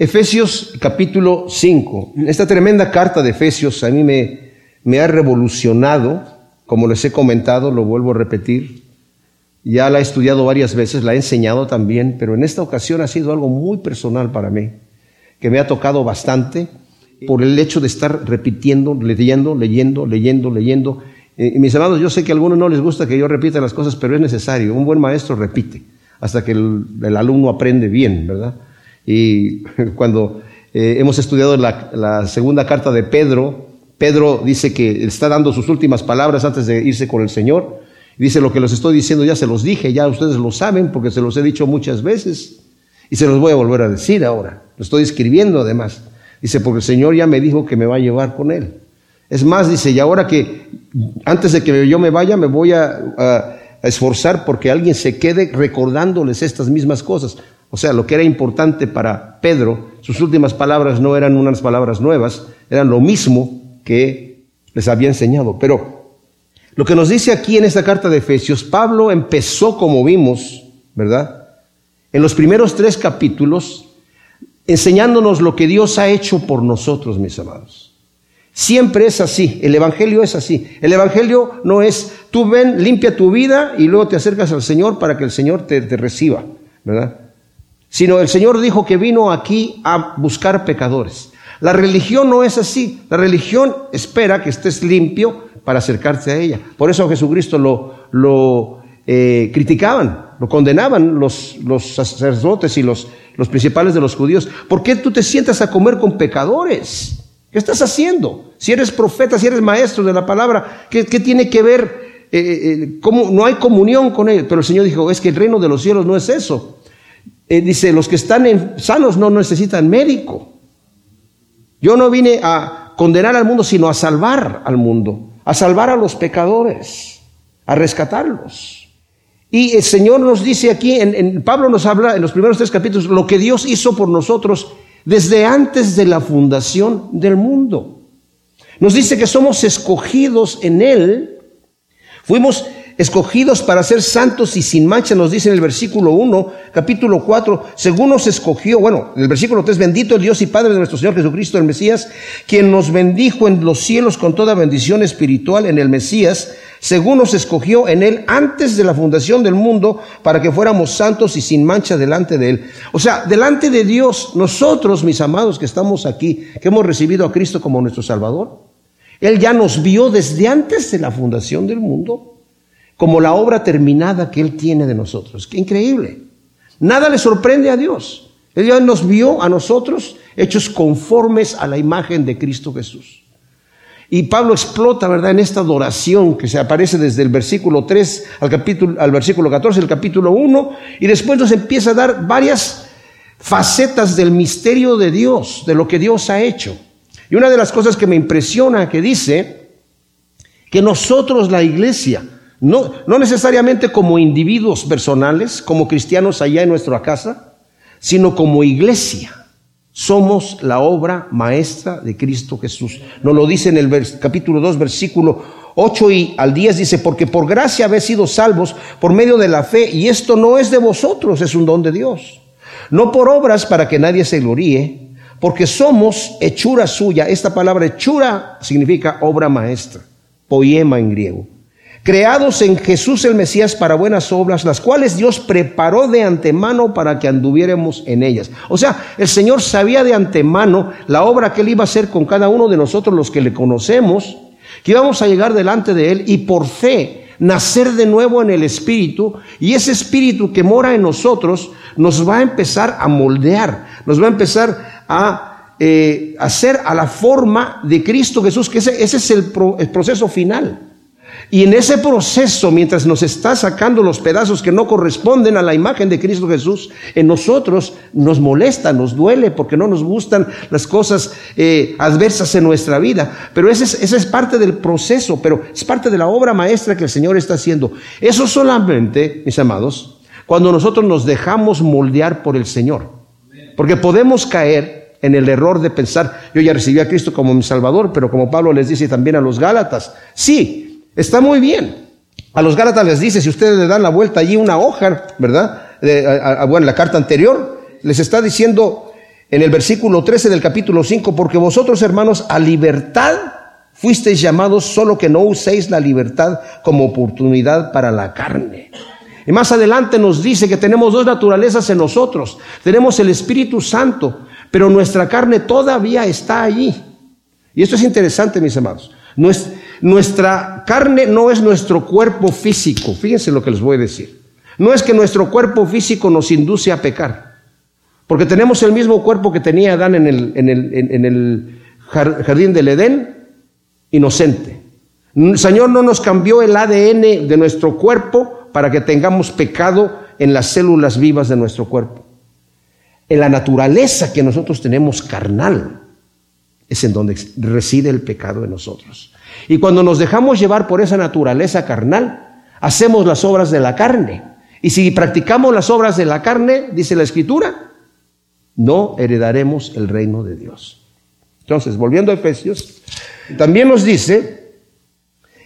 Efesios capítulo 5. Esta tremenda carta de Efesios a mí me, ha revolucionado, como les he comentado, lo vuelvo a repetir. Ya la he estudiado varias veces, la he enseñado también, pero en esta ocasión ha sido algo muy personal para mí, que me ha tocado bastante por el hecho de estar repitiendo, leyendo, leyendo, leyendo, leyendo. Eh, mis amados, yo sé que a algunos no les gusta que yo repita las cosas, pero es necesario. Un buen maestro repite hasta que el, el alumno aprende bien, ¿verdad? Y cuando eh, hemos estudiado la, segunda carta de Pedro, Pedro dice que está dando sus últimas palabras antes de irse con el Señor. Dice, lo que los estoy diciendo ya se los dije, ya ustedes lo saben porque se los he dicho muchas veces y se los voy a volver a decir ahora. Lo estoy escribiendo además. Dice, porque el Señor ya me dijo que me va a llevar con Él. Es más, dice, y ahora que antes de que yo me vaya, me voy a esforzar porque alguien se quede recordándoles estas mismas cosas. O sea, lo que era importante para Pedro, sus últimas palabras no eran unas palabras nuevas, eran lo mismo que les había enseñado. Pero lo que nos dice aquí en esta carta de Efesios, Pablo empezó, como vimos, ¿verdad? En los primeros tres capítulos, enseñándonos lo que Dios ha hecho por nosotros, mis amados. Siempre es así, el Evangelio es así. El Evangelio no es, tú ven, limpia tu vida y luego te acercas al Señor para que el Señor te, reciba, ¿verdad? Sino el Señor dijo que vino aquí a buscar pecadores. La religión no es así. La religión espera que estés limpio para acercarte a ella. Por eso Jesucristo lo, lo eh, criticaban, lo condenaban los, los sacerdotes y los, los principales de los judíos. ¿Por qué tú te sientas a comer con pecadores? ¿Qué estás haciendo? Si eres profeta, si eres maestro de la palabra, ¿qué, qué tiene que ver? Eh, eh, ¿cómo? No hay comunión con ellos. Pero el Señor dijo, es que el reino de los cielos no es eso. Eh, dice, los que están en, sanos no necesitan médico. Yo no vine a condenar al mundo, sino a salvar al mundo, a salvar a los pecadores, a rescatarlos. Y el Señor nos dice aquí, en, en, Pablo nos habla en los primeros tres capítulos, lo que Dios hizo por nosotros desde antes de la fundación del mundo. Nos dice que somos escogidos en Él, fuimos escogidos para ser santos y sin mancha, nos dice en el versículo 1, capítulo 4, según nos escogió, bueno, en el versículo 3, bendito Dios y Padre de nuestro Señor Jesucristo, el Mesías, quien nos bendijo en los cielos con toda bendición espiritual en el Mesías, según nos escogió en él antes de la fundación del mundo, para que fuéramos santos y sin mancha delante de él. O sea, delante de Dios, nosotros, mis amados que estamos aquí, que hemos recibido a Cristo como nuestro Salvador, Él ya nos vio desde antes de la fundación del mundo como la obra terminada que Él tiene de nosotros. Qué increíble. Nada le sorprende a Dios. Él nos vio a nosotros hechos conformes a la imagen de Cristo Jesús. Y Pablo explota, ¿verdad?, en esta adoración que se aparece desde el versículo 3 al, capítulo, al versículo 14, el capítulo 1, y después nos empieza a dar varias facetas del misterio de Dios, de lo que Dios ha hecho. Y una de las cosas que me impresiona que dice que nosotros, la iglesia, no, no necesariamente como individuos personales, como cristianos allá en nuestra casa, sino como iglesia. Somos la obra maestra de Cristo Jesús. Nos lo dice en el capítulo 2, versículo 8 y al 10 dice, porque por gracia habéis sido salvos por medio de la fe, y esto no es de vosotros, es un don de Dios. No por obras para que nadie se gloríe, porque somos hechura suya. Esta palabra hechura significa obra maestra, poema en griego creados en Jesús el Mesías para buenas obras, las cuales Dios preparó de antemano para que anduviéramos en ellas. O sea, el Señor sabía de antemano la obra que Él iba a hacer con cada uno de nosotros, los que le conocemos, que íbamos a llegar delante de Él y por fe nacer de nuevo en el Espíritu, y ese Espíritu que mora en nosotros nos va a empezar a moldear, nos va a empezar a eh, hacer a la forma de Cristo Jesús, que ese, ese es el, pro, el proceso final. Y en ese proceso, mientras nos está sacando los pedazos que no corresponden a la imagen de Cristo Jesús, en nosotros nos molesta, nos duele, porque no nos gustan las cosas eh, adversas en nuestra vida. Pero esa es, es parte del proceso, pero es parte de la obra maestra que el Señor está haciendo. Eso solamente, mis amados, cuando nosotros nos dejamos moldear por el Señor. Porque podemos caer en el error de pensar, yo ya recibí a Cristo como mi Salvador, pero como Pablo les dice también a los Gálatas, sí, Está muy bien. A los Gálatas les dice, si ustedes le dan la vuelta allí una hoja, ¿verdad? Bueno, la carta anterior, les está diciendo, en el versículo 13 del capítulo 5, porque vosotros hermanos a libertad fuisteis llamados, solo que no uséis la libertad como oportunidad para la carne. Y más adelante nos dice que tenemos dos naturalezas en nosotros. Tenemos el Espíritu Santo, pero nuestra carne todavía está allí. Y esto es interesante, mis amados. Nuestra carne no es nuestro cuerpo físico. Fíjense lo que les voy a decir. No es que nuestro cuerpo físico nos induce a pecar. Porque tenemos el mismo cuerpo que tenía Adán en el, en el jardín del Edén, inocente. El Señor no nos cambió el ADN de nuestro cuerpo para que tengamos pecado en las células vivas de nuestro cuerpo. En la naturaleza que nosotros tenemos carnal es en donde reside el pecado de nosotros. Y cuando nos dejamos llevar por esa naturaleza carnal, hacemos las obras de la carne. Y si practicamos las obras de la carne, dice la Escritura, no heredaremos el reino de Dios. Entonces, volviendo a Efesios, también nos dice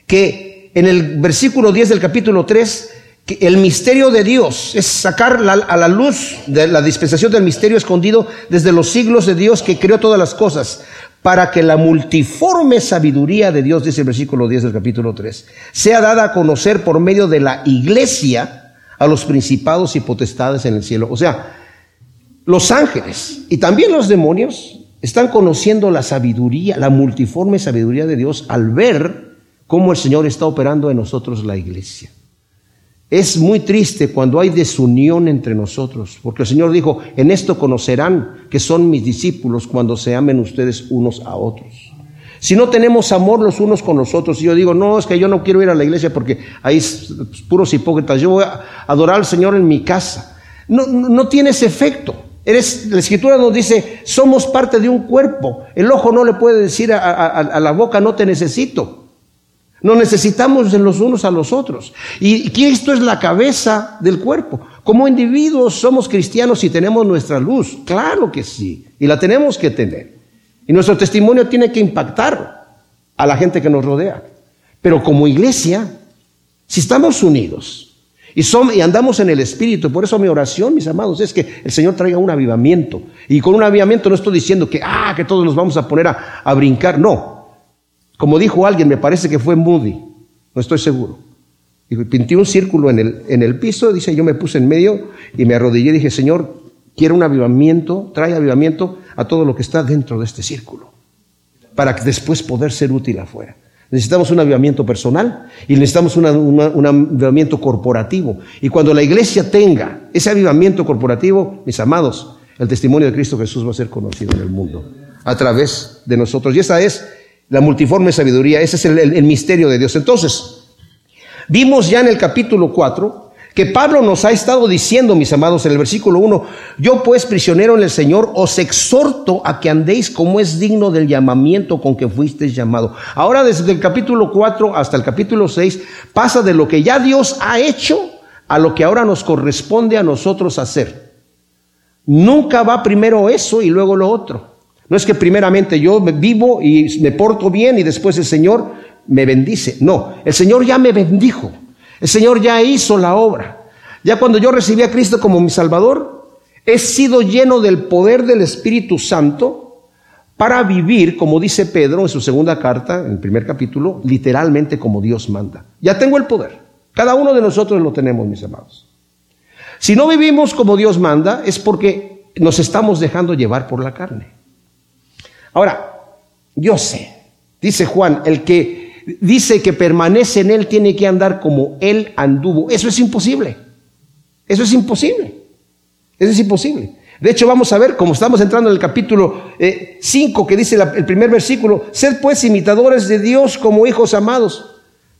que en el versículo 10 del capítulo 3, que el misterio de Dios es sacar a la luz de la dispensación del misterio escondido desde los siglos de Dios que creó todas las cosas, para que la multiforme sabiduría de Dios, dice el versículo 10 del capítulo 3, sea dada a conocer por medio de la iglesia a los principados y potestades en el cielo. O sea, los ángeles y también los demonios están conociendo la sabiduría, la multiforme sabiduría de Dios al ver cómo el Señor está operando en nosotros la iglesia. Es muy triste cuando hay desunión entre nosotros, porque el Señor dijo, en esto conocerán que son mis discípulos cuando se amen ustedes unos a otros. Si no tenemos amor los unos con los otros, y yo digo, no, es que yo no quiero ir a la iglesia porque hay puros hipócritas, yo voy a adorar al Señor en mi casa. No, no tiene ese efecto. La escritura nos dice, somos parte de un cuerpo. El ojo no le puede decir a, la boca, no te necesito. No necesitamos de los unos a los otros. Y esto es la cabeza del cuerpo. Como individuos somos cristianos y tenemos nuestra luz. Claro que sí. Y la tenemos que tener. Y nuestro testimonio tiene que impactar a la gente que nos rodea. Pero como iglesia, si estamos unidos, y, y andamos en el Espíritu. Por eso mi oración, mis amados, es que el Señor traiga un avivamiento. Y con un avivamiento no estoy diciendo que, ah, que todos nos vamos a poner a, a brincar. No. Como dijo alguien, me parece que fue Moody. No estoy seguro. Y pinté un círculo en el, en el piso, dice, yo me puse en medio y me arrodillé y dije, Señor, quiero un avivamiento, trae avivamiento a todo lo que está dentro de este círculo. Para después poder ser útil afuera. Necesitamos un avivamiento personal y necesitamos un avivamiento corporativo. Y cuando la iglesia tenga ese avivamiento corporativo, mis amados, el testimonio de Cristo Jesús va a ser conocido en el mundo a través de nosotros. Y esa es la multiforme sabiduría, ese es el, misterio de Dios. Entonces, vimos ya en el capítulo 4 que Pablo nos ha estado diciendo, mis amados, en el versículo 1, yo pues prisionero en el Señor os exhorto a que andéis como es digno del llamamiento con que fuisteis llamado. Ahora desde el capítulo 4 hasta el capítulo 6 pasa de lo que ya Dios ha hecho a lo que ahora nos corresponde a nosotros hacer. Nunca va primero eso y luego lo otro. No es que primeramente yo vivo y me porto bien y después el Señor me bendice. No, el Señor ya me bendijo. El Señor ya hizo la obra. Ya cuando yo recibí a Cristo como mi Salvador, he sido lleno del poder del Espíritu Santo para vivir, como dice Pedro en su segunda carta, en el primer capítulo, literalmente como Dios manda. Ya tengo el poder. Cada uno de nosotros lo tenemos, mis amados. Si no vivimos como Dios manda, es porque nos estamos dejando llevar por la carne. Ahora, yo sé, dice Juan, el que dice que permanece en Él tiene que andar como Él anduvo. Eso es imposible. Eso es imposible. Eso es imposible. De hecho, vamos a ver, como estamos entrando en el capítulo 5, eh, que dice el primer versículo, sed pues imitadores de Dios como hijos amados.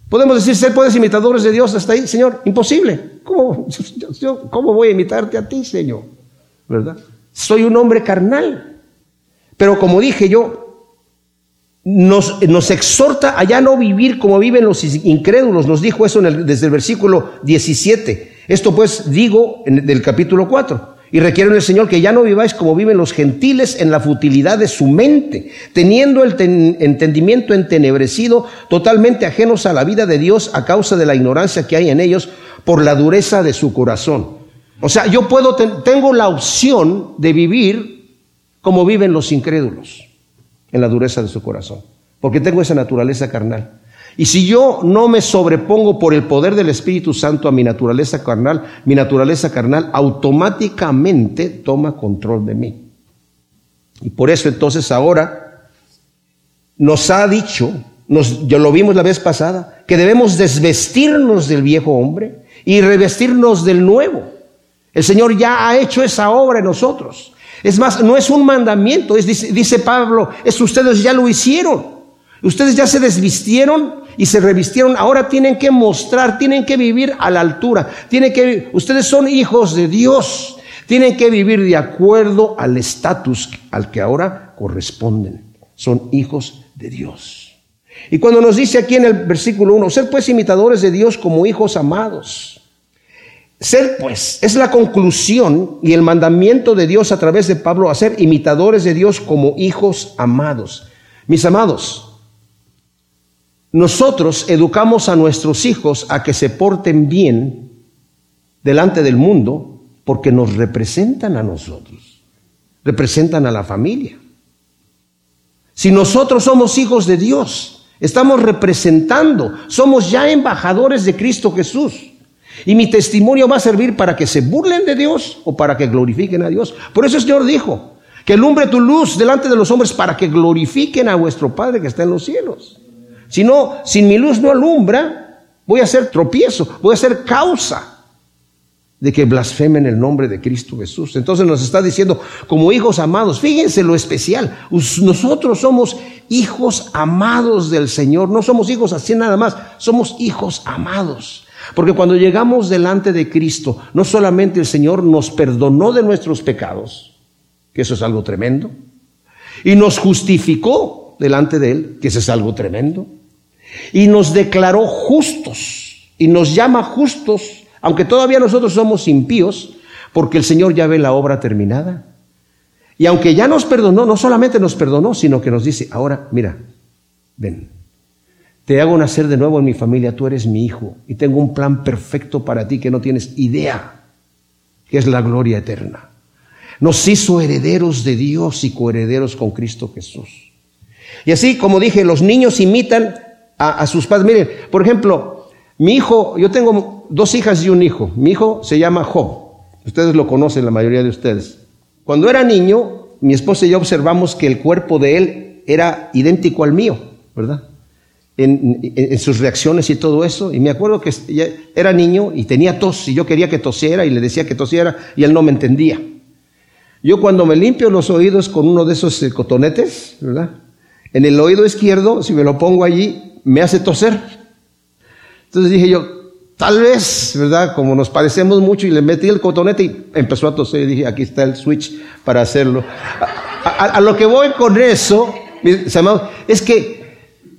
Podemos decir, sed pues imitadores de Dios hasta ahí, Señor. Imposible. ¿Cómo, ¿Cómo voy a imitarte a ti, Señor? ¿Verdad? Soy un hombre carnal. Pero como dije yo, nos, exhorta a ya no vivir como viven los incrédulos. Nos dijo eso desde el versículo 17. Esto pues digo en, del capítulo 4. Y requieren el Señor que ya no viváis como viven los gentiles en la futilidad de su mente, teniendo el entendimiento entenebrecido, totalmente ajenos a la vida de Dios a causa de la ignorancia que hay en ellos por la dureza de su corazón. O sea, yo puedo, tengo la opción de vivir como viven los incrédulos en la dureza de su corazón, porque tengo esa naturaleza carnal. Y si yo no me sobrepongo por el poder del Espíritu Santo a mi naturaleza carnal, mi naturaleza carnal automáticamente toma control de mí. Y por eso entonces ahora nos ha dicho, nos, ya lo vimos la vez pasada, que debemos desvestirnos del viejo hombre y revestirnos del nuevo. El Señor ya ha hecho esa obra en nosotros. Es más, no es un mandamiento, es, dice, Pablo, es ustedes ya lo hicieron. Ustedes ya se desvistieron y se revistieron. Ahora tienen que mostrar, tienen que vivir a la altura. Tienen que, ustedes son hijos de Dios. Tienen que vivir de acuerdo al estatus al que ahora corresponden. Son hijos de Dios. Y cuando nos dice aquí en el versículo 1, ser pues imitadores de Dios como hijos amados. Ser pues es la conclusión y el mandamiento de Dios a través de Pablo a ser imitadores de Dios como hijos amados. Mis amados, nosotros educamos a nuestros hijos a que se porten bien delante del mundo porque nos representan a nosotros, representan a la familia. Si nosotros somos hijos de Dios, estamos representando, somos ya embajadores de Cristo Jesús. Y mi testimonio va a servir para que se burlen de Dios o para que glorifiquen a Dios. Por eso el Señor dijo, que alumbre tu luz delante de los hombres para que glorifiquen a vuestro Padre que está en los cielos. Si no, sin mi luz no alumbra, voy a ser tropiezo, voy a ser causa de que blasfemen el nombre de Cristo Jesús. Entonces nos está diciendo, como hijos amados, fíjense lo especial, nosotros somos hijos amados del Señor, no somos hijos así nada más, somos hijos amados. Porque cuando llegamos delante de Cristo, no solamente el Señor nos perdonó de nuestros pecados, que eso es algo tremendo, y nos justificó delante de Él, que eso es algo tremendo, y nos declaró justos y nos llama justos, aunque todavía nosotros somos impíos, porque el Señor ya ve la obra terminada. Y aunque ya nos perdonó, no solamente nos perdonó, sino que nos dice, ahora, mira, ven, te hago nacer de nuevo en mi familia, tú eres mi hijo, y tengo un plan perfecto para ti que no tienes idea, que es la gloria eterna. Nos hizo herederos de Dios y coherederos con Cristo Jesús. Y así, como dije, los niños imitan a, sus padres. Miren, por ejemplo, mi hijo, yo tengo dos hijas y un hijo. Mi hijo se llama Job. Ustedes lo conocen, la mayoría de ustedes. Cuando era niño, mi esposa y yo observamos que el cuerpo de él era idéntico al mío, ¿verdad? En, sus reacciones y todo eso. Y me acuerdo que era niño y tenía tos y yo quería que tosiera y le decía que tosiera y él no me entendía. Yo cuando me limpio los oídos con uno de esos eh, cotonetes, ¿verdad? En el oído izquierdo, si me lo pongo allí, me hace toser. Entonces dije yo, tal vez, ¿verdad? Como nos parecemos mucho y le metí el cotonete y empezó a toser y dije, aquí está el switch para hacerlo. A, lo que voy con eso, mis amados, es que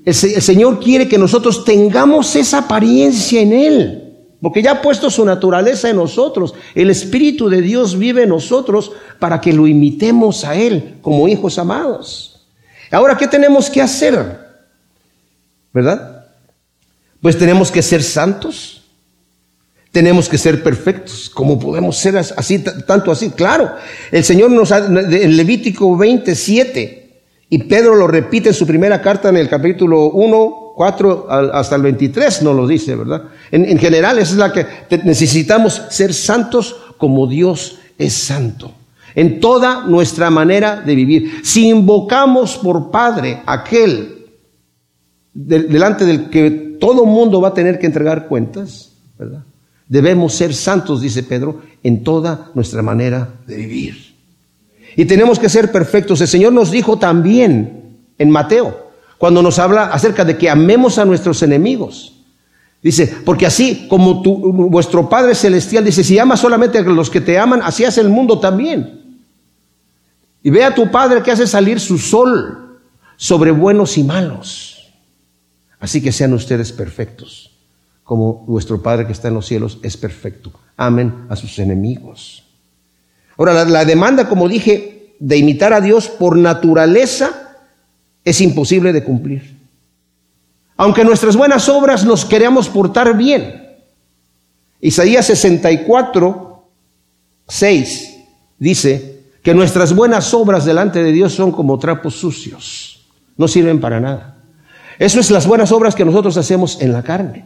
el, Señor quiere que nosotros tengamos esa apariencia en Él. Porque ya ha puesto su naturaleza en nosotros. El Espíritu de Dios vive en nosotros para que lo imitemos a Él como hijos amados. Ahora, ¿qué tenemos que hacer? ¿verdad? Pues tenemos que ser santos, tenemos que ser perfectos. ¿Cómo podemos ser así, tanto así? Claro, el Señor nos ha, en Levítico 27, y Pedro lo repite en su primera carta en el capítulo 1, 4 hasta el 23, no lo dice, ¿verdad? En, en general, esa es la que necesitamos ser santos como Dios es santo en toda nuestra manera de vivir. Si invocamos por Padre aquel delante del que todo mundo va a tener que entregar cuentas, ¿verdad? Debemos ser santos, dice Pedro, en toda nuestra manera de vivir. Y tenemos que ser perfectos. El Señor nos dijo también en Mateo, cuando nos habla acerca de que amemos a nuestros enemigos. Dice, porque así como tu, vuestro Padre Celestial dice, si amas solamente a los que te aman, así hace el mundo también. Y ve a tu Padre que hace salir su sol sobre buenos y malos Así que sean ustedes perfectos, como vuestro Padre que está en los cielos es perfecto. Amen a sus enemigos. Ahora, la, demanda, como dije, de imitar a Dios por naturaleza es imposible de cumplir. Aunque nuestras buenas obras nos queramos portar bien. Isaías 64, 6 dice, que nuestras buenas obras delante de Dios son como trapos sucios, no sirven para nada. Eso es las buenas obras que nosotros hacemos en la carne.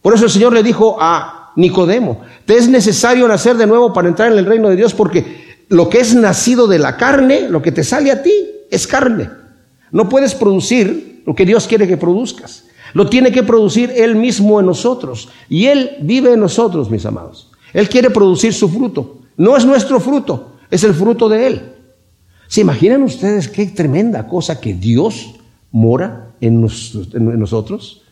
Por eso el Señor le dijo a Nicodemo, te es necesario nacer de nuevo para entrar en el reino de Dios porque lo que es nacido de la carne, lo que te sale a ti, es carne. No puedes producir lo que Dios quiere que produzcas. Lo tiene que producir Él mismo en nosotros. Y Él vive en nosotros, mis amados. Él quiere producir su fruto. No es nuestro fruto, es el fruto de Él. ¿Se imaginan ustedes qué tremenda cosa que Dios mora en, nosotros?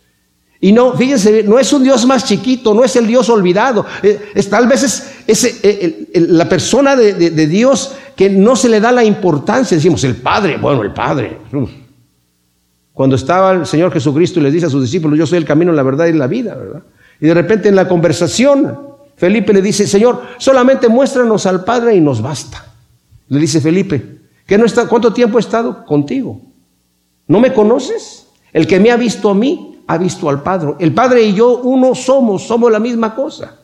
Y no, fíjense, no es un Dios más chiquito, no es el Dios olvidado. Eh, es, tal vez es, eh, la persona de, Dios que no se le da la importancia. Decimos, el Padre, bueno, el Padre. Cuando estaba el Señor Jesucristo y les dice a sus discípulos, yo soy el camino, la verdad y la vida, ¿verdad? Y de repente en la conversación, Felipe le dice, Señor, solamente muéstranos al Padre y nos basta. Le dice Felipe, ¿qué no está, ¿cuánto tiempo he estado contigo? ¿No me conoces? El que me ha visto a mí, ha visto al Padre. El Padre y yo uno somos, somos la misma cosa.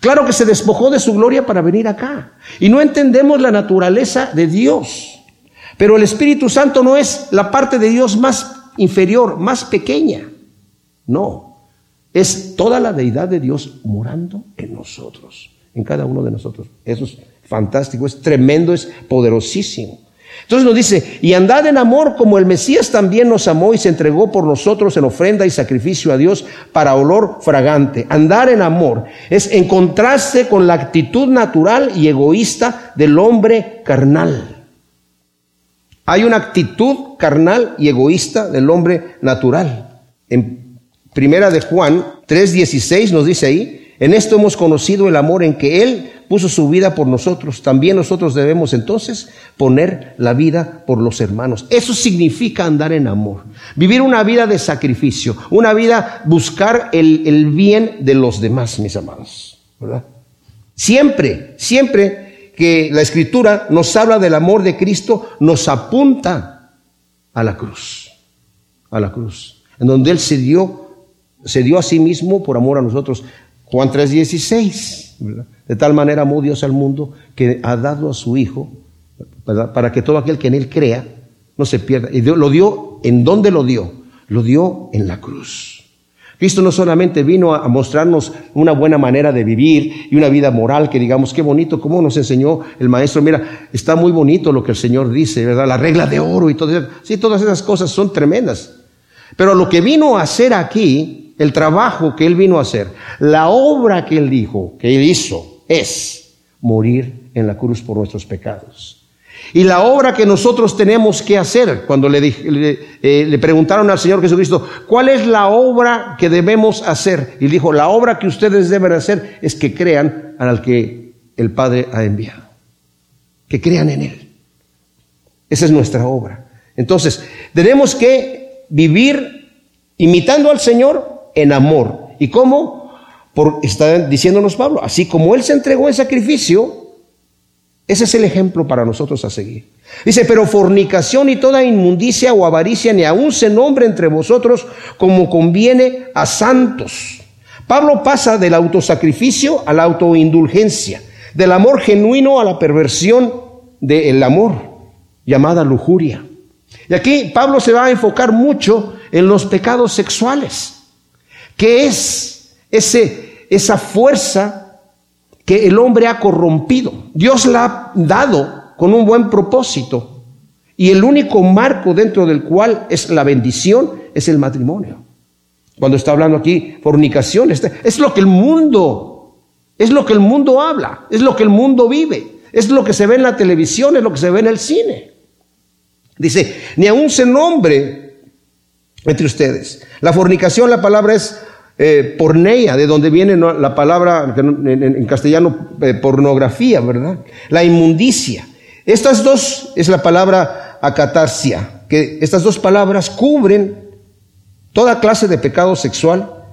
Claro que se despojó de su gloria para venir acá. Y no entendemos la naturaleza de Dios. Pero el Espíritu Santo no es la parte de Dios más inferior, más pequeña. No. Es toda la deidad de Dios morando en nosotros, en cada uno de nosotros. Eso es fantástico, es tremendo, es poderosísimo. Entonces nos dice, y andad en amor como el Mesías también nos amó y se entregó por nosotros en ofrenda y sacrificio a Dios para olor fragante. Andar en amor es encontrarse con la actitud natural y egoísta del hombre carnal. Hay una actitud carnal y egoísta del hombre natural. En primera de Juan 3:16 nos dice ahí, en esto hemos conocido el amor en que Él puso su vida por nosotros. También nosotros debemos entonces poner la vida por los hermanos. Eso significa andar en amor. Vivir una vida de sacrificio, una vida buscar el, el bien de los demás, mis amados. Siempre, siempre que la escritura nos habla del amor de Cristo, nos apunta a la cruz, a la cruz, en donde Él se dio, se dio a sí mismo por amor a nosotros. Juan 3:16. De tal manera amó Dios al mundo que ha dado a su Hijo para que todo aquel que en Él crea no se pierda. Y lo dio, ¿en dónde lo dio? Lo dio en la cruz. Cristo no solamente vino a mostrarnos una buena manera de vivir y una vida moral, que digamos, qué bonito, cómo nos enseñó el maestro. Mira, está muy bonito lo que el Señor dice, ¿verdad? La regla de oro y todo eso. Sí, todas esas cosas son tremendas. Pero lo que vino a hacer aquí el trabajo que Él vino a hacer, la obra que Él dijo, que Él hizo, es morir en la cruz por nuestros pecados. Y la obra que nosotros tenemos que hacer, cuando le, eh, le, preguntaron al Señor Jesucristo, ¿cuál es la obra que debemos hacer? Y dijo, la obra que ustedes deben hacer es que crean al que el Padre ha enviado. Que crean en Él. Esa es nuestra obra. Entonces, tenemos que vivir imitando al Señor en amor. ¿Y cómo? Por, está diciéndonos Pablo, así como Él se entregó en sacrificio, ese es el ejemplo para nosotros a seguir. Dice, pero fornicación y toda inmundicia o avaricia ni aun se nombre entre vosotros como conviene a santos. Pablo pasa del autosacrificio a la autoindulgencia, del amor genuino a la perversión del amor, llamada lujuria. Y aquí Pablo se va a enfocar mucho en los pecados sexuales. ¿Qué es ese, esa fuerza que el hombre ha corrompido? Dios la ha dado con un buen propósito. Y el único marco dentro del cual es la bendición es el matrimonio. Cuando está hablando aquí fornicación, es lo que el mundo, es lo que el mundo habla, es lo que el mundo vive, es lo que se ve en la televisión, es lo que se ve en el cine. Dice, ni aún se nombre entre ustedes. La fornicación, la palabra es eh, porneia, de donde viene la palabra en, castellano eh, pornografía, ¿verdad? La inmundicia. Estas dos es la palabra acatarsia, que estas dos palabras cubren toda clase de pecado sexual,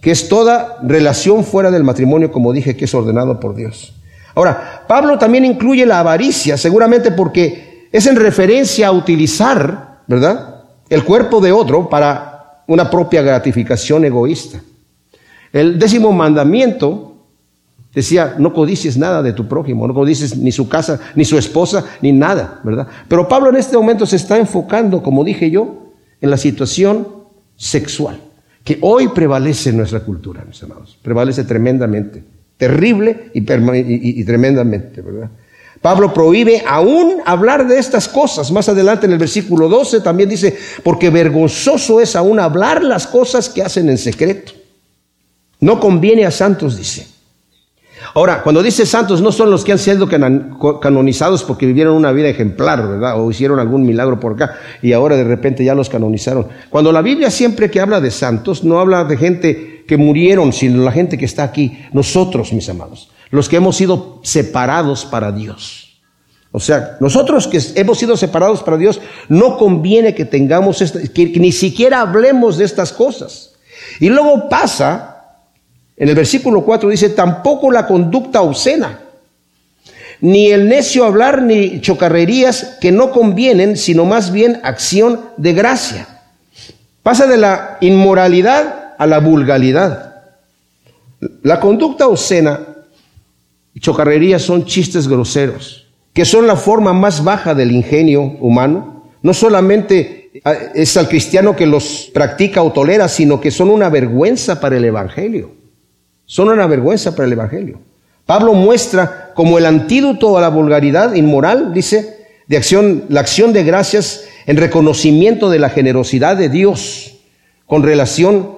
que es toda relación fuera del matrimonio, como dije, que es ordenado por Dios. Ahora, Pablo también incluye la avaricia, seguramente porque es en referencia a utilizar, ¿verdad? El cuerpo de otro para una propia gratificación egoísta. El décimo mandamiento Decía, no codicies nada de tu prójimo, no codicies ni su casa, ni su esposa, ni nada, ¿verdad? Pero Pablo en este momento se está enfocando, como dije yo, en la situación sexual, que hoy prevalece en nuestra cultura, mis hermanos, prevalece tremendamente, terrible y, y tremendamente, ¿verdad? Pablo prohíbe aún hablar de estas cosas. Más adelante en el versículo 12 también dice, porque vergonzoso es aún hablar las cosas que hacen en secreto. No conviene a santos, dice. Ahora, cuando dice santos, no son los que han sido canonizados porque vivieron una vida ejemplar, ¿verdad? O hicieron algún milagro por acá y ahora de repente ya los canonizaron. Cuando la Biblia siempre que habla de santos, no habla de gente que murieron, sino la gente que está aquí, nosotros, mis amados los que hemos sido separados para Dios. O sea, nosotros que hemos sido separados para Dios, no conviene que tengamos, que, ni siquiera hablemos de estas cosas. Y luego pasa, en el versículo 4 dice, tampoco la conducta obscena, ni el necio hablar, ni chocarrerías que no convienen, sino más bien acción de gracia. Pasa de la inmoralidad a la vulgaridad. La conducta obscena chocarrerías son chistes groseros, que son la forma más baja del ingenio humano. No solamente ah, es al cristiano que los practica o tolera, sino que son una vergüenza para el Evangelio. Son una vergüenza para el Evangelio. Pablo muestra como el antídoto a la vulgaridad inmoral, dice, de acción, la acción de gracias en reconocimiento de la generosidad de Dios con relación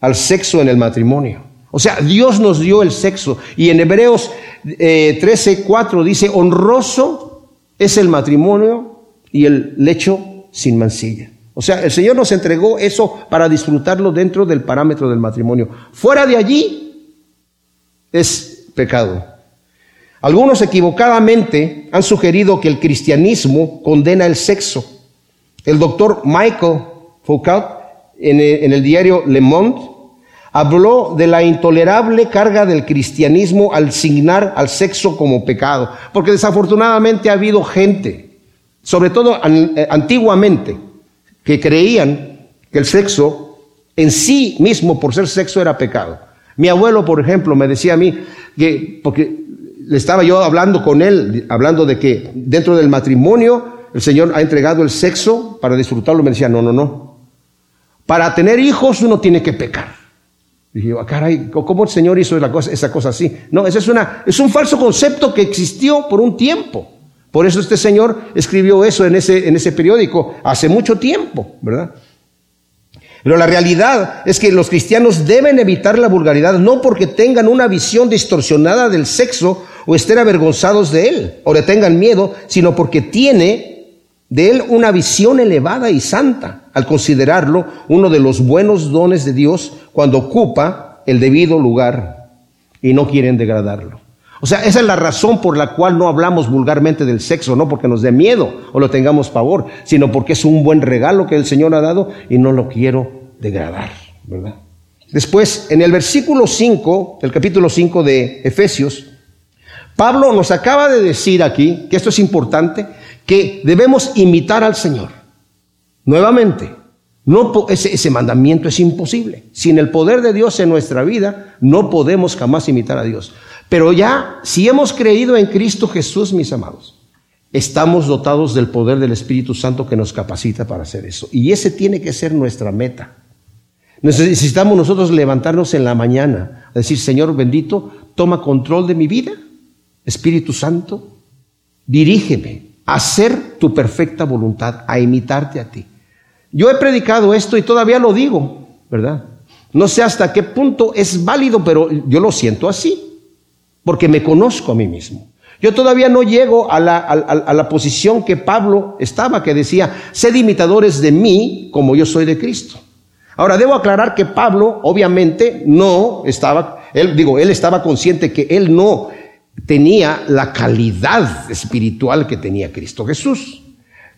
al sexo en el matrimonio. O sea, Dios nos dio el sexo. Y en Hebreos eh, 13, 4 dice, honroso es el matrimonio y el lecho sin mancilla. O sea, el Señor nos entregó eso para disfrutarlo dentro del parámetro del matrimonio. Fuera de allí es pecado. Algunos equivocadamente han sugerido que el cristianismo condena el sexo. El doctor Michael Foucault en el, en el diario Le Monde Habló de la intolerable carga del cristianismo al signar al sexo como pecado, porque desafortunadamente ha habido gente, sobre todo eh, antiguamente, que creían que el sexo en sí mismo por ser sexo era pecado. Mi abuelo, por ejemplo, me decía a mí que, porque le estaba yo hablando con él, hablando de que dentro del matrimonio el Señor ha entregado el sexo para disfrutarlo, me decía, no, no, no. Para tener hijos uno tiene que pecar. Dije, ah, caray, ¿cómo el Señor hizo esa cosa así? No, ese es, una, es un falso concepto que existió por un tiempo. Por eso este Señor escribió eso en ese, en ese periódico hace mucho tiempo, ¿verdad? Pero la realidad es que los cristianos deben evitar la vulgaridad no porque tengan una visión distorsionada del sexo o estén avergonzados de él o le tengan miedo, sino porque tiene de él una visión elevada y santa al considerarlo uno de los buenos dones de Dios cuando ocupa el debido lugar y no quieren degradarlo. O sea, esa es la razón por la cual no hablamos vulgarmente del sexo, no porque nos dé miedo o lo tengamos pavor, sino porque es un buen regalo que el Señor ha dado y no lo quiero degradar, ¿verdad? Después, en el versículo 5, el capítulo 5 de Efesios, Pablo nos acaba de decir aquí, que esto es importante, que debemos imitar al Señor. Nuevamente, no, ese, ese mandamiento es imposible. Sin el poder de Dios en nuestra vida, no podemos jamás imitar a Dios. Pero ya, si hemos creído en Cristo Jesús, mis amados, estamos dotados del poder del Espíritu Santo que nos capacita para hacer eso. Y ese tiene que ser nuestra meta. Necesitamos nosotros levantarnos en la mañana, a decir, Señor bendito, toma control de mi vida. Espíritu Santo, dirígeme a hacer tu perfecta voluntad, a imitarte a ti. Yo he predicado esto y todavía lo digo, ¿verdad? No sé hasta qué punto es válido, pero yo lo siento así, porque me conozco a mí mismo. Yo todavía no llego a la, posición que Pablo estaba, que decía, sed imitadores de mí como yo soy de Cristo. Ahora, debo aclarar que Pablo, obviamente, no estaba, él, digo, él estaba consciente que él no tenía la calidad espiritual que tenía Cristo Jesús,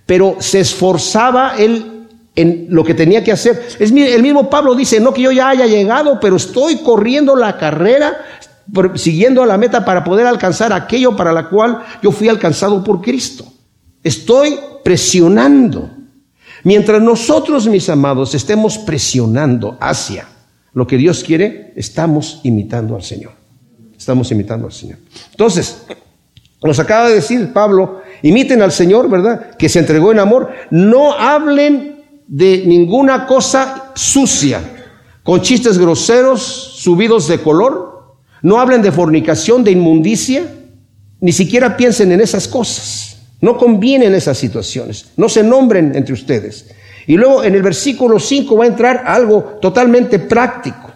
pero se esforzaba él en lo que tenía que hacer. Es, el mismo Pablo dice, no que yo ya haya llegado, pero estoy corriendo la carrera, siguiendo a la meta para poder alcanzar aquello para la cual yo fui alcanzado por Cristo. Estoy presionando. Mientras nosotros, mis amados, estemos presionando hacia lo que Dios quiere, estamos imitando al Señor. estamos imitando al Señor. Entonces, nos acaba de decir Pablo, imiten al Señor, ¿verdad? Que se entregó en amor. No hablen de ninguna cosa sucia, con chistes groseros, subidos de color. No hablen de fornicación, de inmundicia. Ni siquiera piensen en esas cosas. No convienen esas situaciones. No se nombren entre ustedes. Y luego en el versículo 5 va a entrar algo totalmente práctico.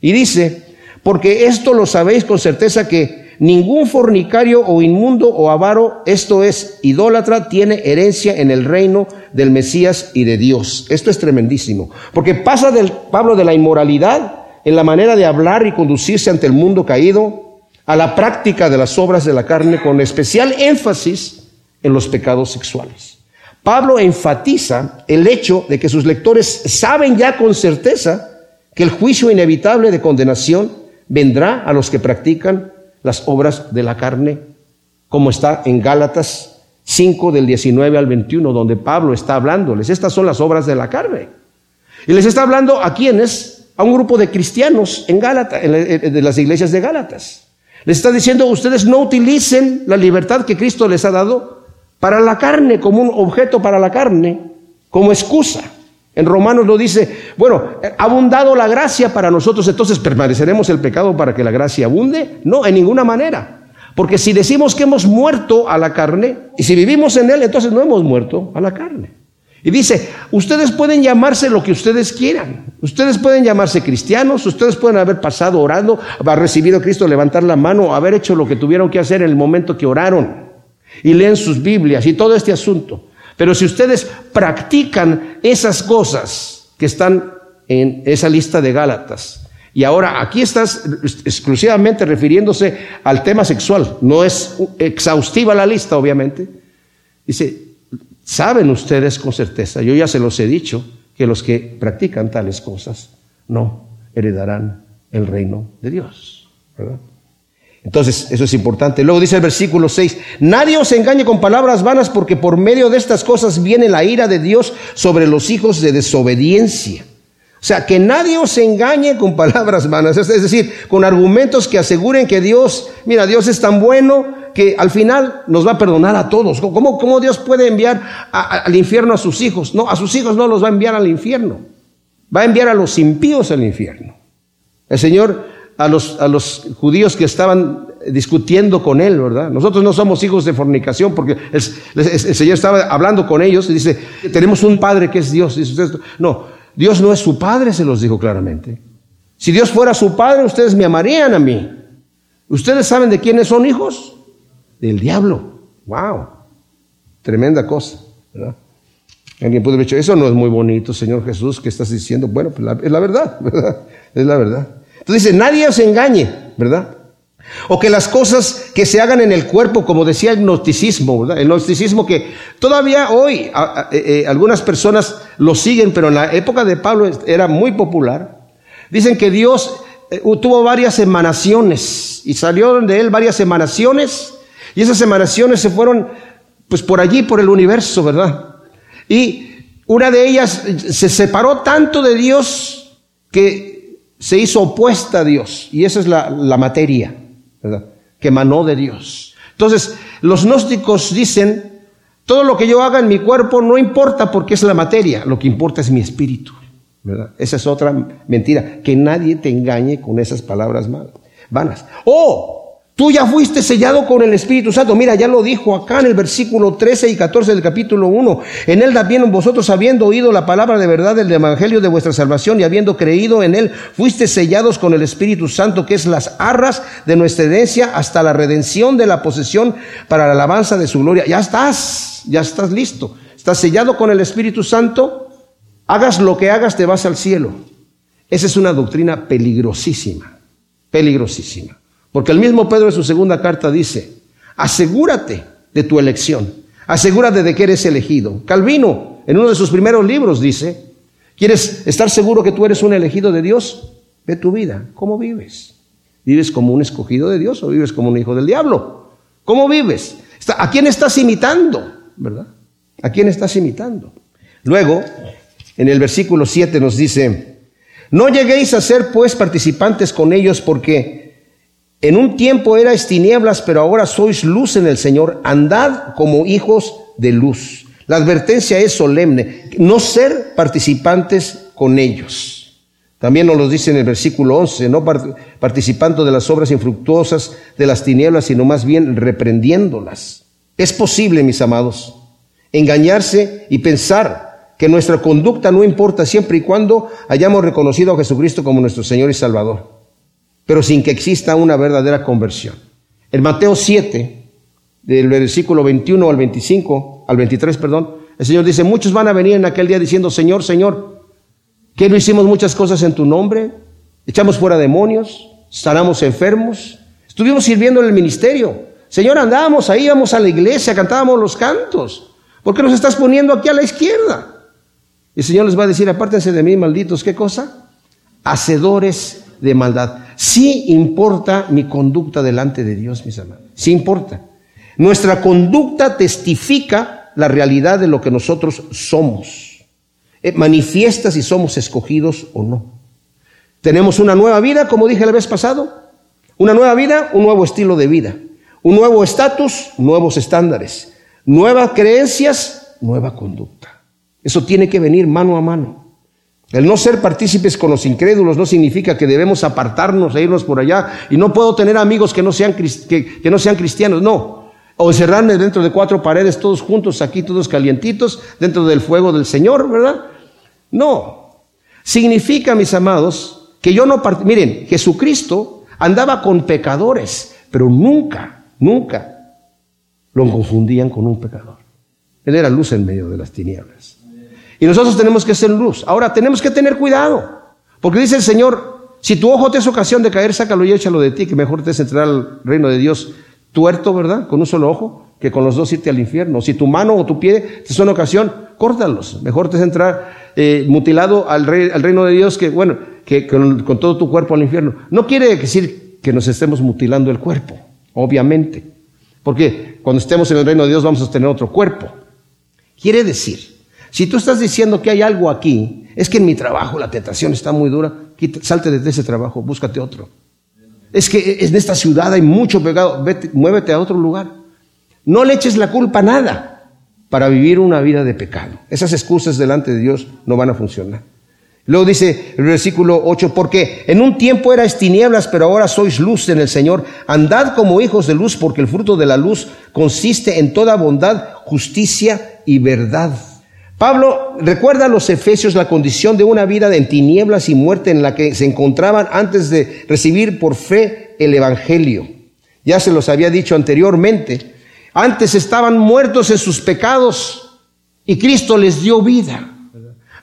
Y dice, porque esto lo sabéis con certeza que ningún fornicario o inmundo o avaro, esto es idólatra, tiene herencia en el reino del Mesías y de Dios. Esto es tremendísimo, porque pasa del Pablo de la inmoralidad en la manera de hablar y conducirse ante el mundo caído a la práctica de las obras de la carne con especial énfasis en los pecados sexuales. Pablo enfatiza el hecho de que sus lectores saben ya con certeza que el juicio inevitable de condenación vendrá a los que practican las obras de la carne, como está en Gálatas 5 del 19 al 21, donde Pablo está hablándoles. Estas son las obras de la carne. Y les está hablando a quienes, a un grupo de cristianos en Gálatas, de las iglesias de Gálatas. Les está diciendo, ustedes no utilicen la libertad que Cristo les ha dado para la carne, como un objeto para la carne, como excusa. En Romanos lo dice, bueno, ha abundado la gracia para nosotros, entonces permaneceremos el pecado para que la gracia abunde. No, en ninguna manera. Porque si decimos que hemos muerto a la carne, y si vivimos en él, entonces no hemos muerto a la carne. Y dice, ustedes pueden llamarse lo que ustedes quieran. Ustedes pueden llamarse cristianos, ustedes pueden haber pasado orando, haber recibido a Cristo, levantar la mano, haber hecho lo que tuvieron que hacer en el momento que oraron. Y leen sus Biblias y todo este asunto. Pero si ustedes practican esas cosas que están en esa lista de Gálatas, y ahora aquí estás exclusivamente refiriéndose al tema sexual, no es exhaustiva la lista, obviamente. Dice, saben ustedes con certeza, yo ya se los he dicho, que los que practican tales cosas no heredarán el reino de Dios. ¿verdad? Entonces, eso es importante. Luego dice el versículo 6, nadie os engañe con palabras vanas porque por medio de estas cosas viene la ira de Dios sobre los hijos de desobediencia. O sea, que nadie os engañe con palabras vanas, es decir, con argumentos que aseguren que Dios, mira, Dios es tan bueno que al final nos va a perdonar a todos. ¿Cómo, cómo Dios puede enviar al infierno a sus hijos? No, a sus hijos no los va a enviar al infierno, va a enviar a los impíos al infierno. El Señor a los, a los judíos que estaban discutiendo con él, ¿verdad? Nosotros no somos hijos de fornicación porque el, Señor estaba hablando con ellos y dice, tenemos un Padre que es Dios. no, Dios no es su Padre, se los dijo claramente. Si Dios fuera su Padre, ustedes me amarían a mí. ¿Ustedes saben de quiénes son hijos? Del diablo. ¡Wow! Tremenda cosa, ¿verdad? Alguien puede haber dicho, eso no es muy bonito, Señor Jesús, que estás diciendo. Bueno, pues es la verdad, ¿verdad? Es la verdad. Entonces dice, nadie os engañe, ¿verdad? O que las cosas que se hagan en el cuerpo, como decía el gnosticismo, ¿verdad? El gnosticismo que todavía hoy eh, eh, algunas personas lo siguen, pero en la época de Pablo era muy popular. Dicen que Dios eh, tuvo varias emanaciones y salió de él varias emanaciones y esas emanaciones se fueron pues por allí, por el universo, ¿verdad? Y una de ellas se separó tanto de Dios que se hizo opuesta a Dios. Y esa es la, materia, ¿verdad? Que emanó de Dios. Entonces, los gnósticos dicen, todo lo que yo haga en mi cuerpo no importa porque es la materia, lo que importa es mi espíritu. ¿verdad? Esa es otra mentira, que nadie te engañe con esas palabras malas, vanas. O Tú ya fuiste sellado con el Espíritu Santo. Mira, ya lo dijo acá en el versículo 13 y 14 del capítulo 1. En él también vosotros habiendo oído la palabra de verdad del Evangelio de vuestra salvación y habiendo creído en él, fuiste sellados con el Espíritu Santo, que es las arras de nuestra herencia hasta la redención de la posesión para la alabanza de su gloria. Ya estás, ya estás listo. Estás sellado con el Espíritu Santo. Hagas lo que hagas, te vas al cielo. Esa es una doctrina peligrosísima, peligrosísima. Porque el mismo Pedro en su segunda carta dice, asegúrate de tu elección, asegúrate de que eres elegido. Calvino, en uno de sus primeros libros, dice, ¿quieres estar seguro que tú eres un elegido de Dios? Ve tu vida, ¿cómo vives? ¿Vives como un escogido de Dios o vives como un hijo del diablo? ¿Cómo vives? ¿A quién estás imitando? ¿Verdad? ¿A quién estás imitando? Luego, en el versículo 7 nos dice, no lleguéis a ser pues participantes con ellos porque En un tiempo erais tinieblas, pero ahora sois luz en el Señor. Andad como hijos de luz. La advertencia es solemne, no ser participantes con ellos. También nos lo dice en el versículo 11, no participando de las obras infructuosas de las tinieblas, sino más bien reprendiéndolas. Es posible, mis amados, engañarse y pensar que nuestra conducta no importa siempre y cuando hayamos reconocido a Jesucristo como nuestro Señor y Salvador, pero sin que exista una verdadera conversión. En Mateo 7, del versículo 21 al 25, al 23, perdón, el Señor dice, muchos van a venir en aquel día diciendo, Señor, Señor, ¿Que no hicimos muchas cosas en tu nombre? Echamos fuera demonios, sanamos enfermos, estuvimos sirviendo en el ministerio. Señor, andábamos ahí, íbamos a la iglesia, cantábamos los cantos. ¿Por qué nos estás poniendo aquí a la izquierda? Y el Señor les va a decir, apártense de mí, malditos, ¿qué cosa? Hacedores de maldad. Sí importa mi conducta delante de Dios, mis hermanos. Sí importa. Nuestra conducta testifica la realidad de lo que nosotros somos. Eh, manifiesta si somos escogidos o no. Tenemos una nueva vida, como dije la vez pasado, una nueva vida, un nuevo estilo de vida, un nuevo estatus, nuevos estándares, nuevas creencias, nueva conducta. Eso tiene que venir mano a mano. El no ser partícipes con los incrédulos no significa que debemos apartarnos e irnos por allá y no puedo tener amigos que no sean, que, no sean cristianos. No, o encerrarme dentro de cuatro paredes todos juntos, aquí todos calientitos, dentro del fuego del Señor, ¿verdad? No. Significa, mis amados, que yo no... Miren, Jesucristo andaba con pecadores, pero nunca, nunca lo confundían con un pecador. Él era luz en medio de las tinieblas. Y nosotros tenemos que ser luz. Ahora, tenemos que tener cuidado, porque dice el Señor, si tu ojo te es ocasión de caer, sácalo y échalo de ti, que mejor te es entrar al reino de Dios tuerto, ¿verdad? Con un solo ojo, que con los dos irte al infierno. Si tu mano o tu pie te son ocasión, córtalos. Mejor te es entrar eh, mutilado al, al, reino de Dios que, bueno, que con todo tu cuerpo al infierno. No quiere decir que nos estemos mutilando el cuerpo, obviamente. Porque cuando estemos en el reino de Dios vamos a tener otro cuerpo. Quiere decir, si tú estás diciendo que hay algo aquí, es que en mi trabajo la tentación está muy dura, salte de ese trabajo, búscate otro. Es que en esta ciudad hay mucho pecado. muévete a otro lugar. No le eches la culpa a nada para vivir una vida de pecado. Esas excusas delante de Dios no van a funcionar. Luego dice el versículo 8, porque en un tiempo erais tinieblas, pero ahora sois luz en el Señor. Andad como hijos de luz, porque el fruto de la luz consiste en toda bondad, justicia y verdad Pablo recuerda a los efesios la condición de una vida de tinieblas y muerte en la que se encontraban antes de recibir por fe el Evangelio. Ya se los había dicho anteriormente. Antes estaban muertos en sus pecados y Cristo les dio vida.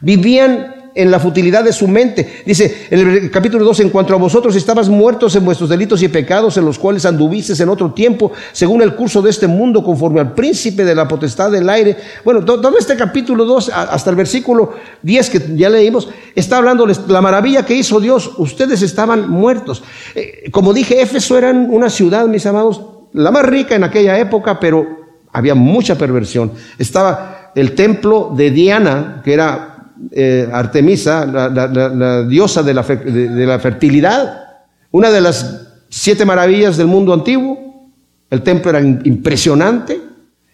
Vivían en la futilidad de su mente. Dice en el capítulo 2, en cuanto a vosotros estabas muertos en vuestros delitos y pecados en los cuales anduvisteis en otro tiempo, según el curso de este mundo, conforme al príncipe de la potestad del aire. Bueno, todo este capítulo 2, hasta el versículo 10 que ya leímos, está hablando de la maravilla que hizo Dios. Ustedes estaban muertos. Eh, como dije, Éfeso era una ciudad, mis amados, la más rica en aquella época, pero había mucha perversión. Estaba el templo de Diana, que era eh, Artemisa, la, diosa de la, de la fertilidad, una de las siete maravillas del mundo antiguo. El templo era impresionante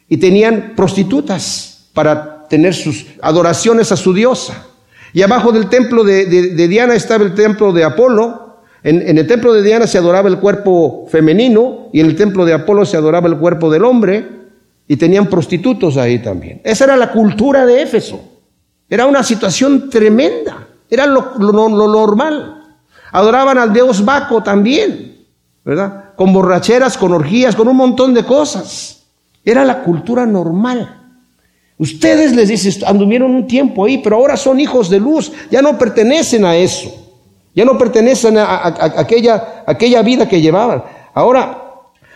y tenían prostitutas para tener sus adoraciones a su diosa. Y abajo del templo de, Diana estaba el templo de Apolo. En, en, el templo de Diana se adoraba el cuerpo femenino y en el templo de Apolo se adoraba el cuerpo del hombre y tenían prostitutos ahí también. Esa era la cultura de Éfeso. Era una situación tremenda, era lo, normal. Adoraban al dios Baco también, ¿verdad? Con borracheras, con orgías, con un montón de cosas. Era la cultura normal. Ustedes les dicen, anduvieron un tiempo ahí, pero ahora son hijos de luz, ya no pertenecen a eso, ya no pertenecen a, aquella, aquella vida que llevaban. Ahora,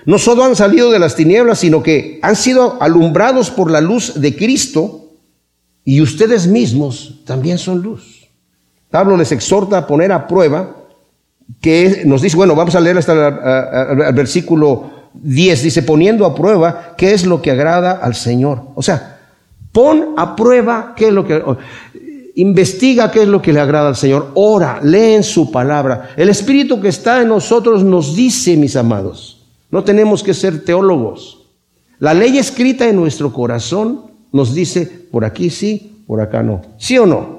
no solo han salido de las tinieblas, sino que han sido alumbrados por la luz de Cristo y ustedes mismos también son luz. Pablo les exhorta a poner a prueba que nos dice, bueno, vamos a leer hasta el, versículo 10, dice, poniendo a prueba qué es lo que agrada al Señor. O sea, pon a prueba qué es lo que... investiga qué es lo que le agrada al Señor, ora, lee en su palabra. El Espíritu que está en nosotros nos dice, mis amados, no tenemos que ser teólogos. La ley escrita en nuestro corazón nos dice, por aquí sí, por acá no. ¿Sí o no?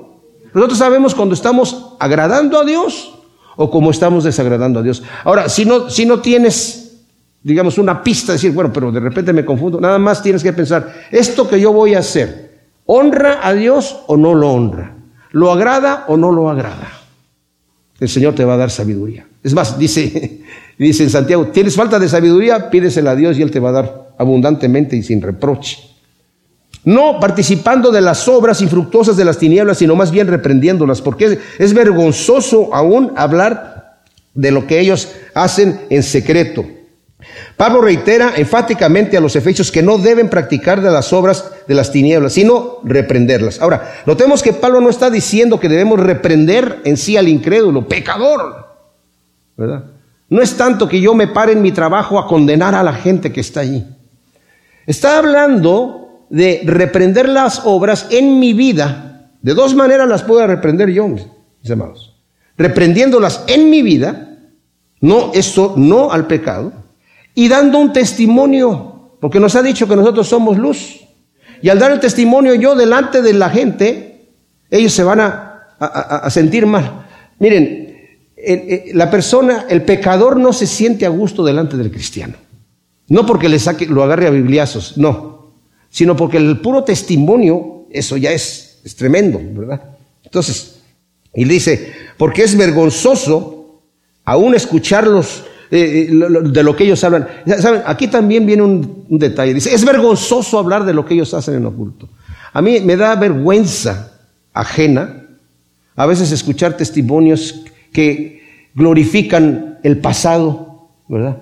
Nosotros sabemos cuando estamos agradando a Dios o como estamos desagradando a Dios. Ahora, si no, si no tienes, digamos, una pista, decir, bueno, pero de repente me confundo, nada más tienes que pensar, esto que yo voy a hacer, ¿honra a Dios o no lo honra? ¿Lo agrada o no lo agrada? El Señor te va a dar sabiduría. Es más, dice, dice en Santiago, tienes falta de sabiduría, pídesela a Dios y Él te va a dar abundantemente y sin reproche. No participando de las obras infructuosas de las tinieblas, sino más bien reprendiéndolas, porque es, vergonzoso aún hablar de lo que ellos hacen en secreto. Pablo reitera enfáticamente a los efesios que no deben practicar de las obras de las tinieblas, sino reprenderlas. Ahora, notemos que Pablo no está diciendo que debemos reprender en sí al incrédulo, pecador, ¿verdad? No es tanto que yo me pare en mi trabajo a condenar a la gente que está allí. Está hablando de reprender las obras en mi vida, de dos maneras las puedo reprender yo, mis, amados. Reprendiéndolas en mi vida, no esto, no al pecado, y dando un testimonio, porque nos ha dicho que nosotros somos luz. Y al dar el testimonio yo delante de la gente, ellos se van a, sentir mal. Miren, la persona, el pecador no se siente a gusto delante del cristiano. No porque le saque, lo agarre a bibliazos, no sino porque el puro testimonio, eso ya es, es tremendo, ¿verdad? Entonces, y dice, porque es vergonzoso aún escucharlos eh, eh, de lo que ellos hablan. ¿Saben? Aquí también viene un, un, detalle. Dice, es vergonzoso hablar de lo que ellos hacen en oculto. A mí me da vergüenza ajena a veces escuchar testimonios que glorifican el pasado, ¿verdad?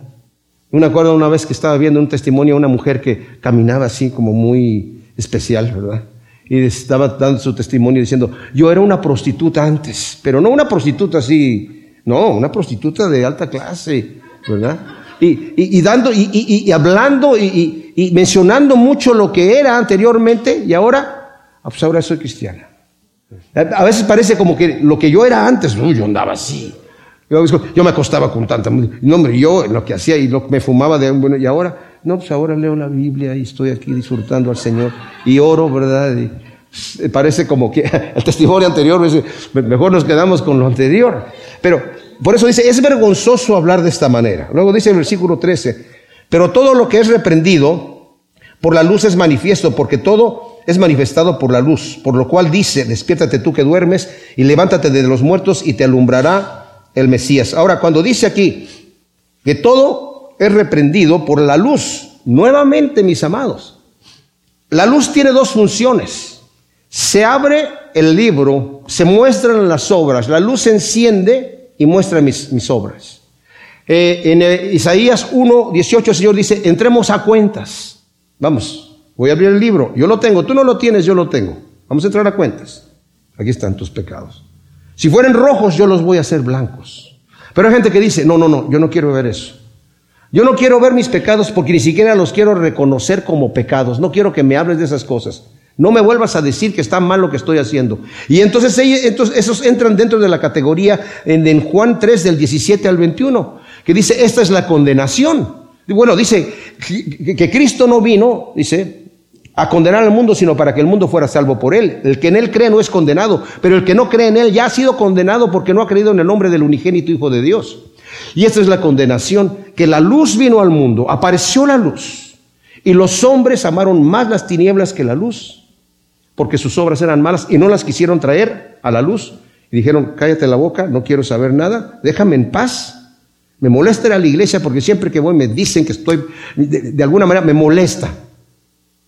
Me acuerdo una vez que estaba viendo un testimonio de una mujer que caminaba así como muy especial, ¿verdad? Y estaba dando su testimonio diciendo, yo era una prostituta antes, pero no una prostituta así, no, una prostituta de alta clase, ¿verdad? Y, dando, y, hablando y, mencionando mucho lo que era anteriormente y ahora, ah, pues ahora soy cristiana. A veces parece como que lo que yo era antes, uy, yo andaba así, yo, me acostaba con tanta No, hombre, yo lo que hacía y lo me fumaba de bueno, y ahora, no, pues ahora leo la Biblia y estoy aquí disfrutando al Señor y oro, ¿verdad? Y pues, parece como que el testimonio anterior, mejor nos quedamos con lo anterior. Pero por eso dice, es vergonzoso hablar de esta manera. Luego dice el versículo 13, pero todo lo que es reprendido por la luz es manifiesto, porque todo es manifestado por la luz, por lo cual dice, despiértate tú que duermes y levántate de los muertos y te alumbrará el Mesías. Ahora, cuando dice aquí que todo es reprendido por la luz, nuevamente, mis amados, la luz tiene dos funciones. Se abre el libro, se muestran las obras, la luz enciende y muestra mis, mis obras. Eh, en eh, Isaías 1, 18 el Señor dice, entremos a cuentas. Vamos, voy a abrir el libro, yo lo tengo, tú no lo tienes, yo lo tengo. Vamos a entrar a cuentas. Aquí están tus pecados. Si fueren rojos, yo los voy a hacer blancos. Pero hay gente que dice, no, no, no, yo no quiero ver eso. Yo no quiero ver mis pecados porque ni siquiera los quiero reconocer como pecados. No quiero que me hables de esas cosas. No me vuelvas a decir que está mal lo que estoy haciendo. Y entonces, entonces esos entran dentro de la categoría en, Juan 3 del 17 al 21, que dice, esta es la condenación. Bueno, dice que Cristo no vino, dice, a condenar al mundo, sino para que el mundo fuera salvo por él. El que en él cree no es condenado, pero el que no cree en él ya ha sido condenado porque no ha creído en el nombre del unigénito Hijo de Dios. Y esta es la condenación, que la luz vino al mundo, apareció la luz, y los hombres amaron más las tinieblas que la luz, porque sus obras eran malas y no las quisieron traer a la luz. Y dijeron, cállate la boca, no quiero saber nada, déjame en paz. Me molesta ir a la iglesia porque siempre que voy me dicen que estoy, de alguna manera me molesta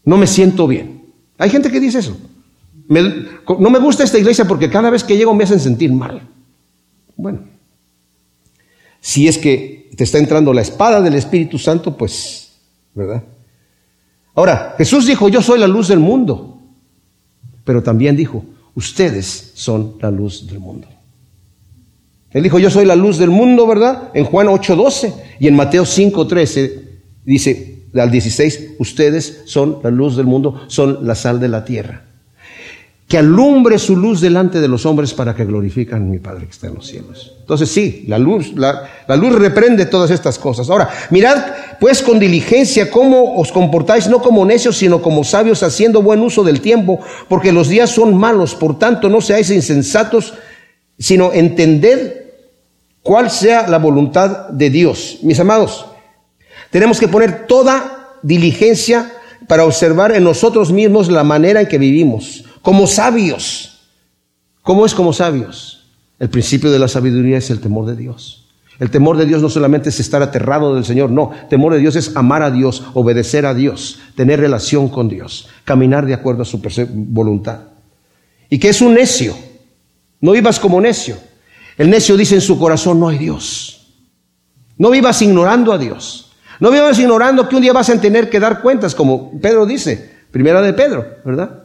no me siento bien. Hay gente que dice eso. no me gusta esta iglesia porque cada vez que llego me hacen sentir mal. Bueno, si es que te está entrando la espada del Espíritu Santo, pues, ¿verdad? Ahora, Jesús dijo, yo soy la luz del mundo, pero también dijo, ustedes son la luz del mundo. Él dijo, yo soy la luz del mundo, ¿verdad? En Juan 8:12 y en Mateo 5:13 dice, al 16, ustedes son la luz del mundo, son la sal de la tierra. que alumbre su luz delante de los hombres para que glorifican a mi Padre que está en los cielos. Entonces sí, la luz, la, la, luz reprende todas estas cosas. Ahora, mirad pues con diligencia cómo os comportáis, no como necios, sino como sabios, haciendo buen uso del tiempo, porque los días son malos, por tanto no seáis insensatos, sino entended cuál sea la voluntad de Dios. Mis amados, tenemos que poner toda diligencia para observar en nosotros mismos la manera en que vivimos como sabios. ¿Cómo es como sabios? El principio de la sabiduría es el temor de Dios. El temor de Dios no solamente es estar aterrado del Señor, no, temor de Dios es amar a Dios, obedecer a Dios, tener relación con Dios, caminar de acuerdo a su voluntad. ¿Y que es un necio? No vivas como necio. El necio dice en su corazón, no hay Dios. No vivas ignorando a Dios. No vivas ignorando que un día vas a tener que dar cuentas, como Pedro dice, primera de Pedro, ¿verdad?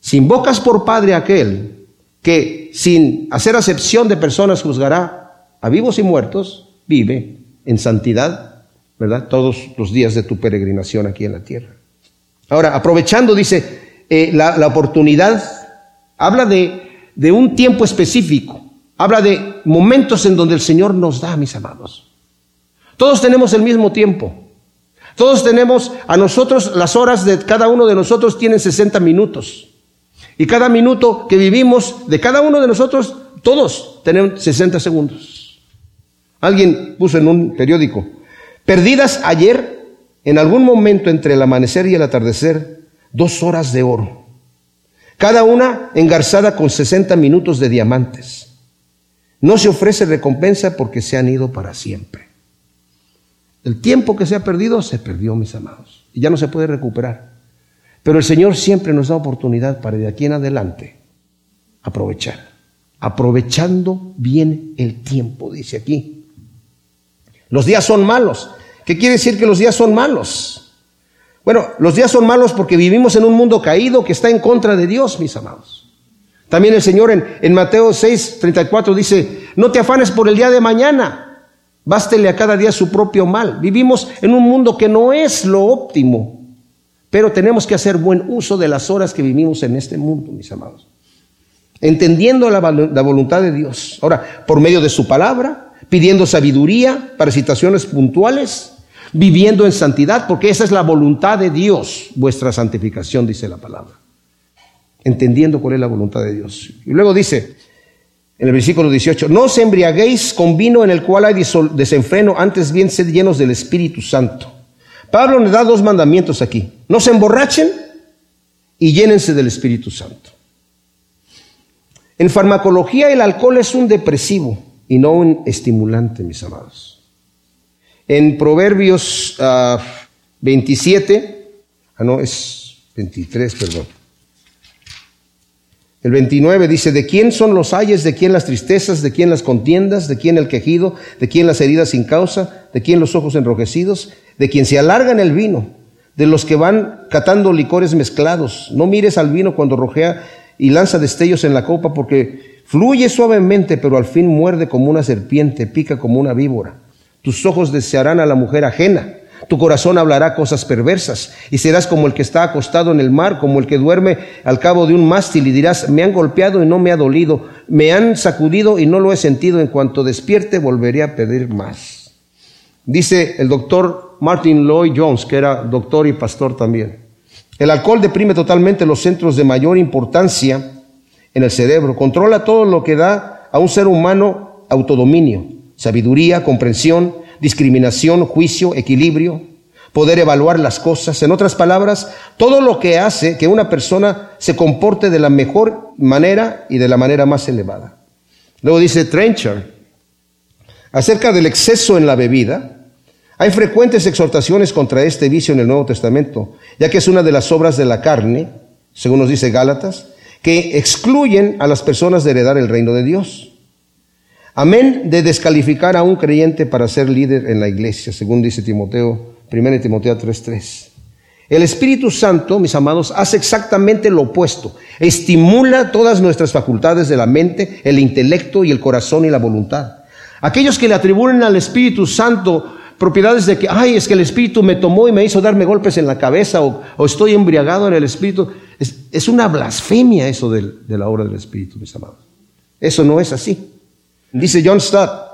Si invocas por Padre aquel que sin hacer acepción de personas juzgará a vivos y muertos, vive en santidad, ¿verdad? Todos los días de tu peregrinación aquí en la tierra. Ahora, aprovechando, dice, eh, la, oportunidad, habla de, de un tiempo específico, habla de momentos en donde el Señor nos da, mis amados. Todos tenemos el mismo tiempo. Todos tenemos, a nosotros, las horas de cada uno de nosotros tienen 60 minutos. Y cada minuto que vivimos de cada uno de nosotros, todos tenemos 60 segundos. Alguien puso en un periódico, perdidas ayer, en algún momento entre el amanecer y el atardecer, dos horas de oro. Cada una engarzada con 60 minutos de diamantes. No se ofrece recompensa porque se han ido para siempre. El tiempo que se ha perdido, se perdió, mis amados. Y ya no se puede recuperar. Pero el Señor siempre nos da oportunidad para de aquí en adelante aprovechar. Aprovechando bien el tiempo, dice aquí. Los días son malos. ¿Qué quiere decir que los días son malos? Bueno, los días son malos porque vivimos en un mundo caído que está en contra de Dios, mis amados. También el Señor en, Mateo 6, 34 dice, no te afanes por el día de mañana, bástele a cada día su propio mal. Vivimos en un mundo que no es lo óptimo. Pero tenemos que hacer buen uso de las horas que vivimos en este mundo, mis amados. Entendiendo la, voluntad de Dios. Ahora, por medio de su palabra, pidiendo sabiduría para situaciones puntuales, viviendo en santidad, porque esa es la voluntad de Dios, vuestra santificación, dice la palabra. Entendiendo cuál es la voluntad de Dios. Y luego dice, en el versículo 18, no os embriaguéis con vino en el cual hay desenfreno, antes bien sed llenos del Espíritu Santo Pablo nos da dos mandamientos aquí. No se emborrachen y llénense del Espíritu Santo. En farmacología el alcohol es un depresivo y no un estimulante, mis amados. En Proverbios 27, ah, ah no, es 23, perdón. El 29 dice, ¿de quién son los ayes? ¿De quién las tristezas? ¿De quién las contiendas? ¿De quién el quejido? ¿De quién las heridas sin causa? ¿De quién los ojos enrojecidos? ¿De quién se alarga en el vino? ¿De los que van catando licores mezclados? No mires al vino cuando rojea y lanza destellos en la copa porque fluye suavemente, pero al fin muerde como una serpiente, pica como una víbora. Tus ojos desearán a la mujer ajena tu corazón hablará cosas perversas y serás como el que está acostado en el mar, como el que duerme al cabo de un mástil y dirás, me han golpeado y no me ha dolido, me han sacudido y no lo he sentido, en cuanto despierte volveré a pedir más. Dice el doctor Martin Lloyd Jones, que era doctor y pastor también. El alcohol deprime totalmente los centros de mayor importancia en el cerebro, controla todo lo que da a un ser humano autodominio, sabiduría, comprensión, discriminación, juicio, equilibrio, poder evaluar las cosas. En otras palabras, todo lo que hace que una persona se comporte de la mejor manera y de la manera más elevada. Luego dice Trencher, acerca del exceso en la bebida, hay frecuentes exhortaciones contra este vicio en el Nuevo Testamento, ya que es una de las obras de la carne, según nos dice Gálatas, que excluyen a las personas de heredar el reino de Dios. Amén de descalificar a un creyente para ser líder en la iglesia, según dice Timoteo, 1 Timoteo 3:3. El Espíritu Santo, mis amados, hace exactamente lo opuesto. Estimula todas nuestras facultades de la mente, el intelecto y el corazón y la voluntad. Aquellos que le atribuyen al Espíritu Santo propiedades de que, ay, es que el Espíritu me tomó y me hizo darme golpes en la cabeza o, estoy embriagado en el Espíritu. Es, una blasfemia eso de, de la obra del Espíritu, mis amados. Eso no es así. Dice John Stott,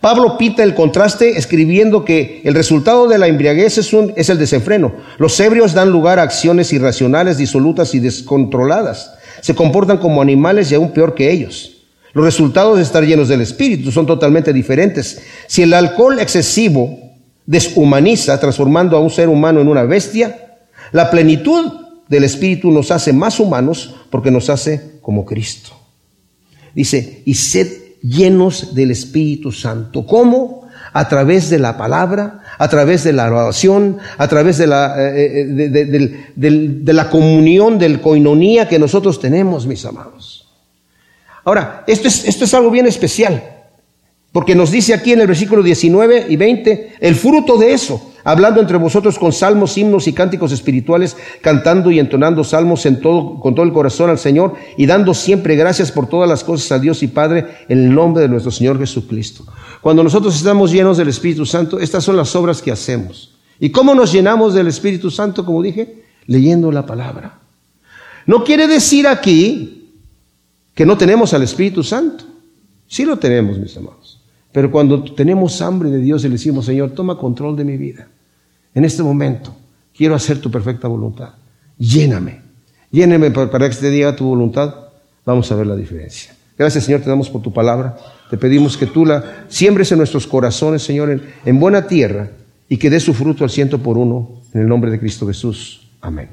Pablo pita el contraste escribiendo que el resultado de la embriaguez es, es el desenfreno. Los ebrios dan lugar a acciones irracionales, disolutas y descontroladas. Se comportan como animales y aún peor que ellos. Los resultados de estar llenos del Espíritu son totalmente diferentes. Si el alcohol excesivo deshumaniza, transformando a un ser humano en una bestia, la plenitud del Espíritu nos hace más humanos porque nos hace como Cristo. Dice, y sed llenos del Espíritu Santo. ¿Cómo? A través de la palabra, a través de la oración, a través de la, eh, eh, de, la comunión, del coinonía que nosotros tenemos, mis amados. Ahora, esto es, esto es algo bien especial, porque nos dice aquí en el versículo 19 y 20 el fruto de eso hablando entre vosotros con salmos, himnos y cánticos espirituales, cantando y entonando salmos en todo, con todo el corazón al Señor y dando siempre gracias por todas las cosas a Dios y Padre en el nombre de nuestro Señor Jesucristo. Cuando nosotros estamos llenos del Espíritu Santo, estas son las obras que hacemos. ¿Y cómo nos llenamos del Espíritu Santo, como dije? Leyendo la palabra. No quiere decir aquí que no tenemos al Espíritu Santo. Sí lo tenemos, mis amados. Pero cuando tenemos hambre de Dios y le decimos, Señor, toma control de mi vida en este momento quiero hacer tu perfecta voluntad. Lléname. Lléname para que este día tu voluntad. Vamos a ver la diferencia. Gracias, Señor, te damos por tu palabra. Te pedimos que tú la siembres en nuestros corazones, Señor, en, en buena tierra y que dé su fruto al ciento por uno. En el nombre de Cristo Jesús. Amén.